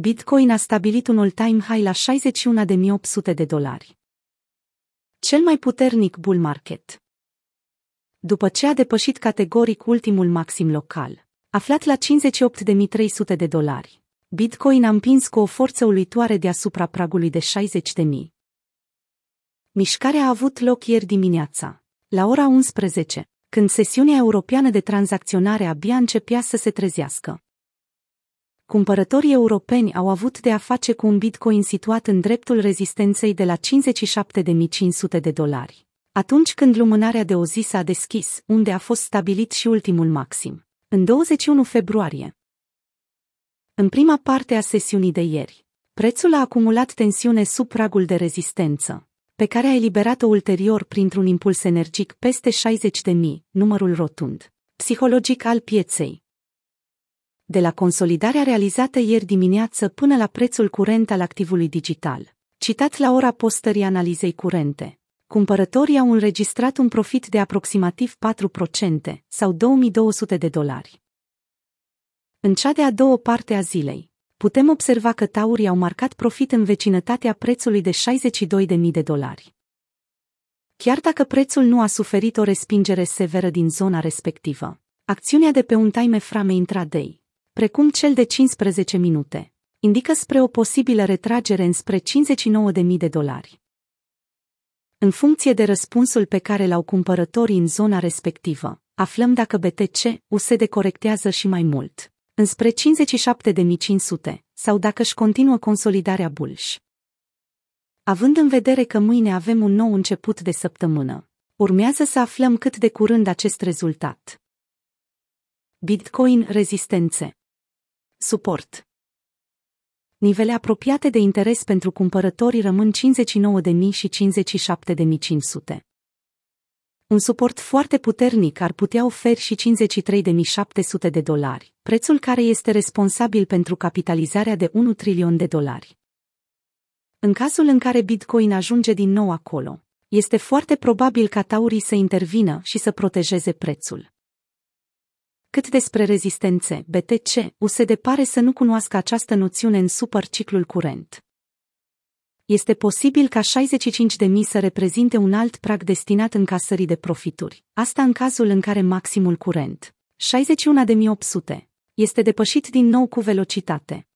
Bitcoin a stabilit un all-time high la 61.800 de dolari. Cel mai puternic bull market. După ce a depășit categoric ultimul maxim local, aflat la 58.300 de dolari, Bitcoin a împins cu o forță uluitoare deasupra pragului de 60.000. Mișcarea a avut loc ieri dimineața, la ora 11, când sesiunea europeană de tranzacționare abia începea să se trezească cumpărătorii europeni au avut de a face cu un bitcoin situat în dreptul rezistenței de la 57.500 de dolari. Atunci când lumânarea de o zi s-a deschis, unde a fost stabilit și ultimul maxim, în 21 februarie. În prima parte a sesiunii de ieri, prețul a acumulat tensiune sub pragul de rezistență, pe care a eliberat-o ulterior printr-un impuls energic peste 60.000, numărul rotund, psihologic al pieței, de la consolidarea realizată ieri dimineață până la prețul curent al activului digital. Citat la ora postării analizei curente, cumpărătorii au înregistrat un profit de aproximativ 4% sau 2200 de dolari. În cea de-a doua parte a zilei, putem observa că taurii au marcat profit în vecinătatea prețului de 62.000 de dolari. Chiar dacă prețul nu a suferit o respingere severă din zona respectivă, acțiunea de pe un time frame intraday precum cel de 15 minute, indică spre o posibilă retragere înspre 59.000 de dolari. În funcție de răspunsul pe care l-au cumpărătorii în zona respectivă, aflăm dacă BTC USD corectează și mai mult, înspre 57.500, sau dacă își continuă consolidarea bullish. Având în vedere că mâine avem un nou început de săptămână, urmează să aflăm cât de curând acest rezultat. Bitcoin rezistențe Suport Nivele apropiate de interes pentru cumpărătorii rămân 59.000 și 57.500. Un suport foarte puternic ar putea oferi și 53.700 de dolari, prețul care este responsabil pentru capitalizarea de 1 trilion de dolari. În cazul în care Bitcoin ajunge din nou acolo, este foarte probabil ca taurii să intervină și să protejeze prețul. Cât despre rezistențe, BTC, USD pare să nu cunoască această noțiune în superciclul curent. Este posibil ca 65.000 să reprezinte un alt prag destinat încasării de profituri, asta în cazul în care maximul curent, 61.800, este depășit din nou cu velocitate.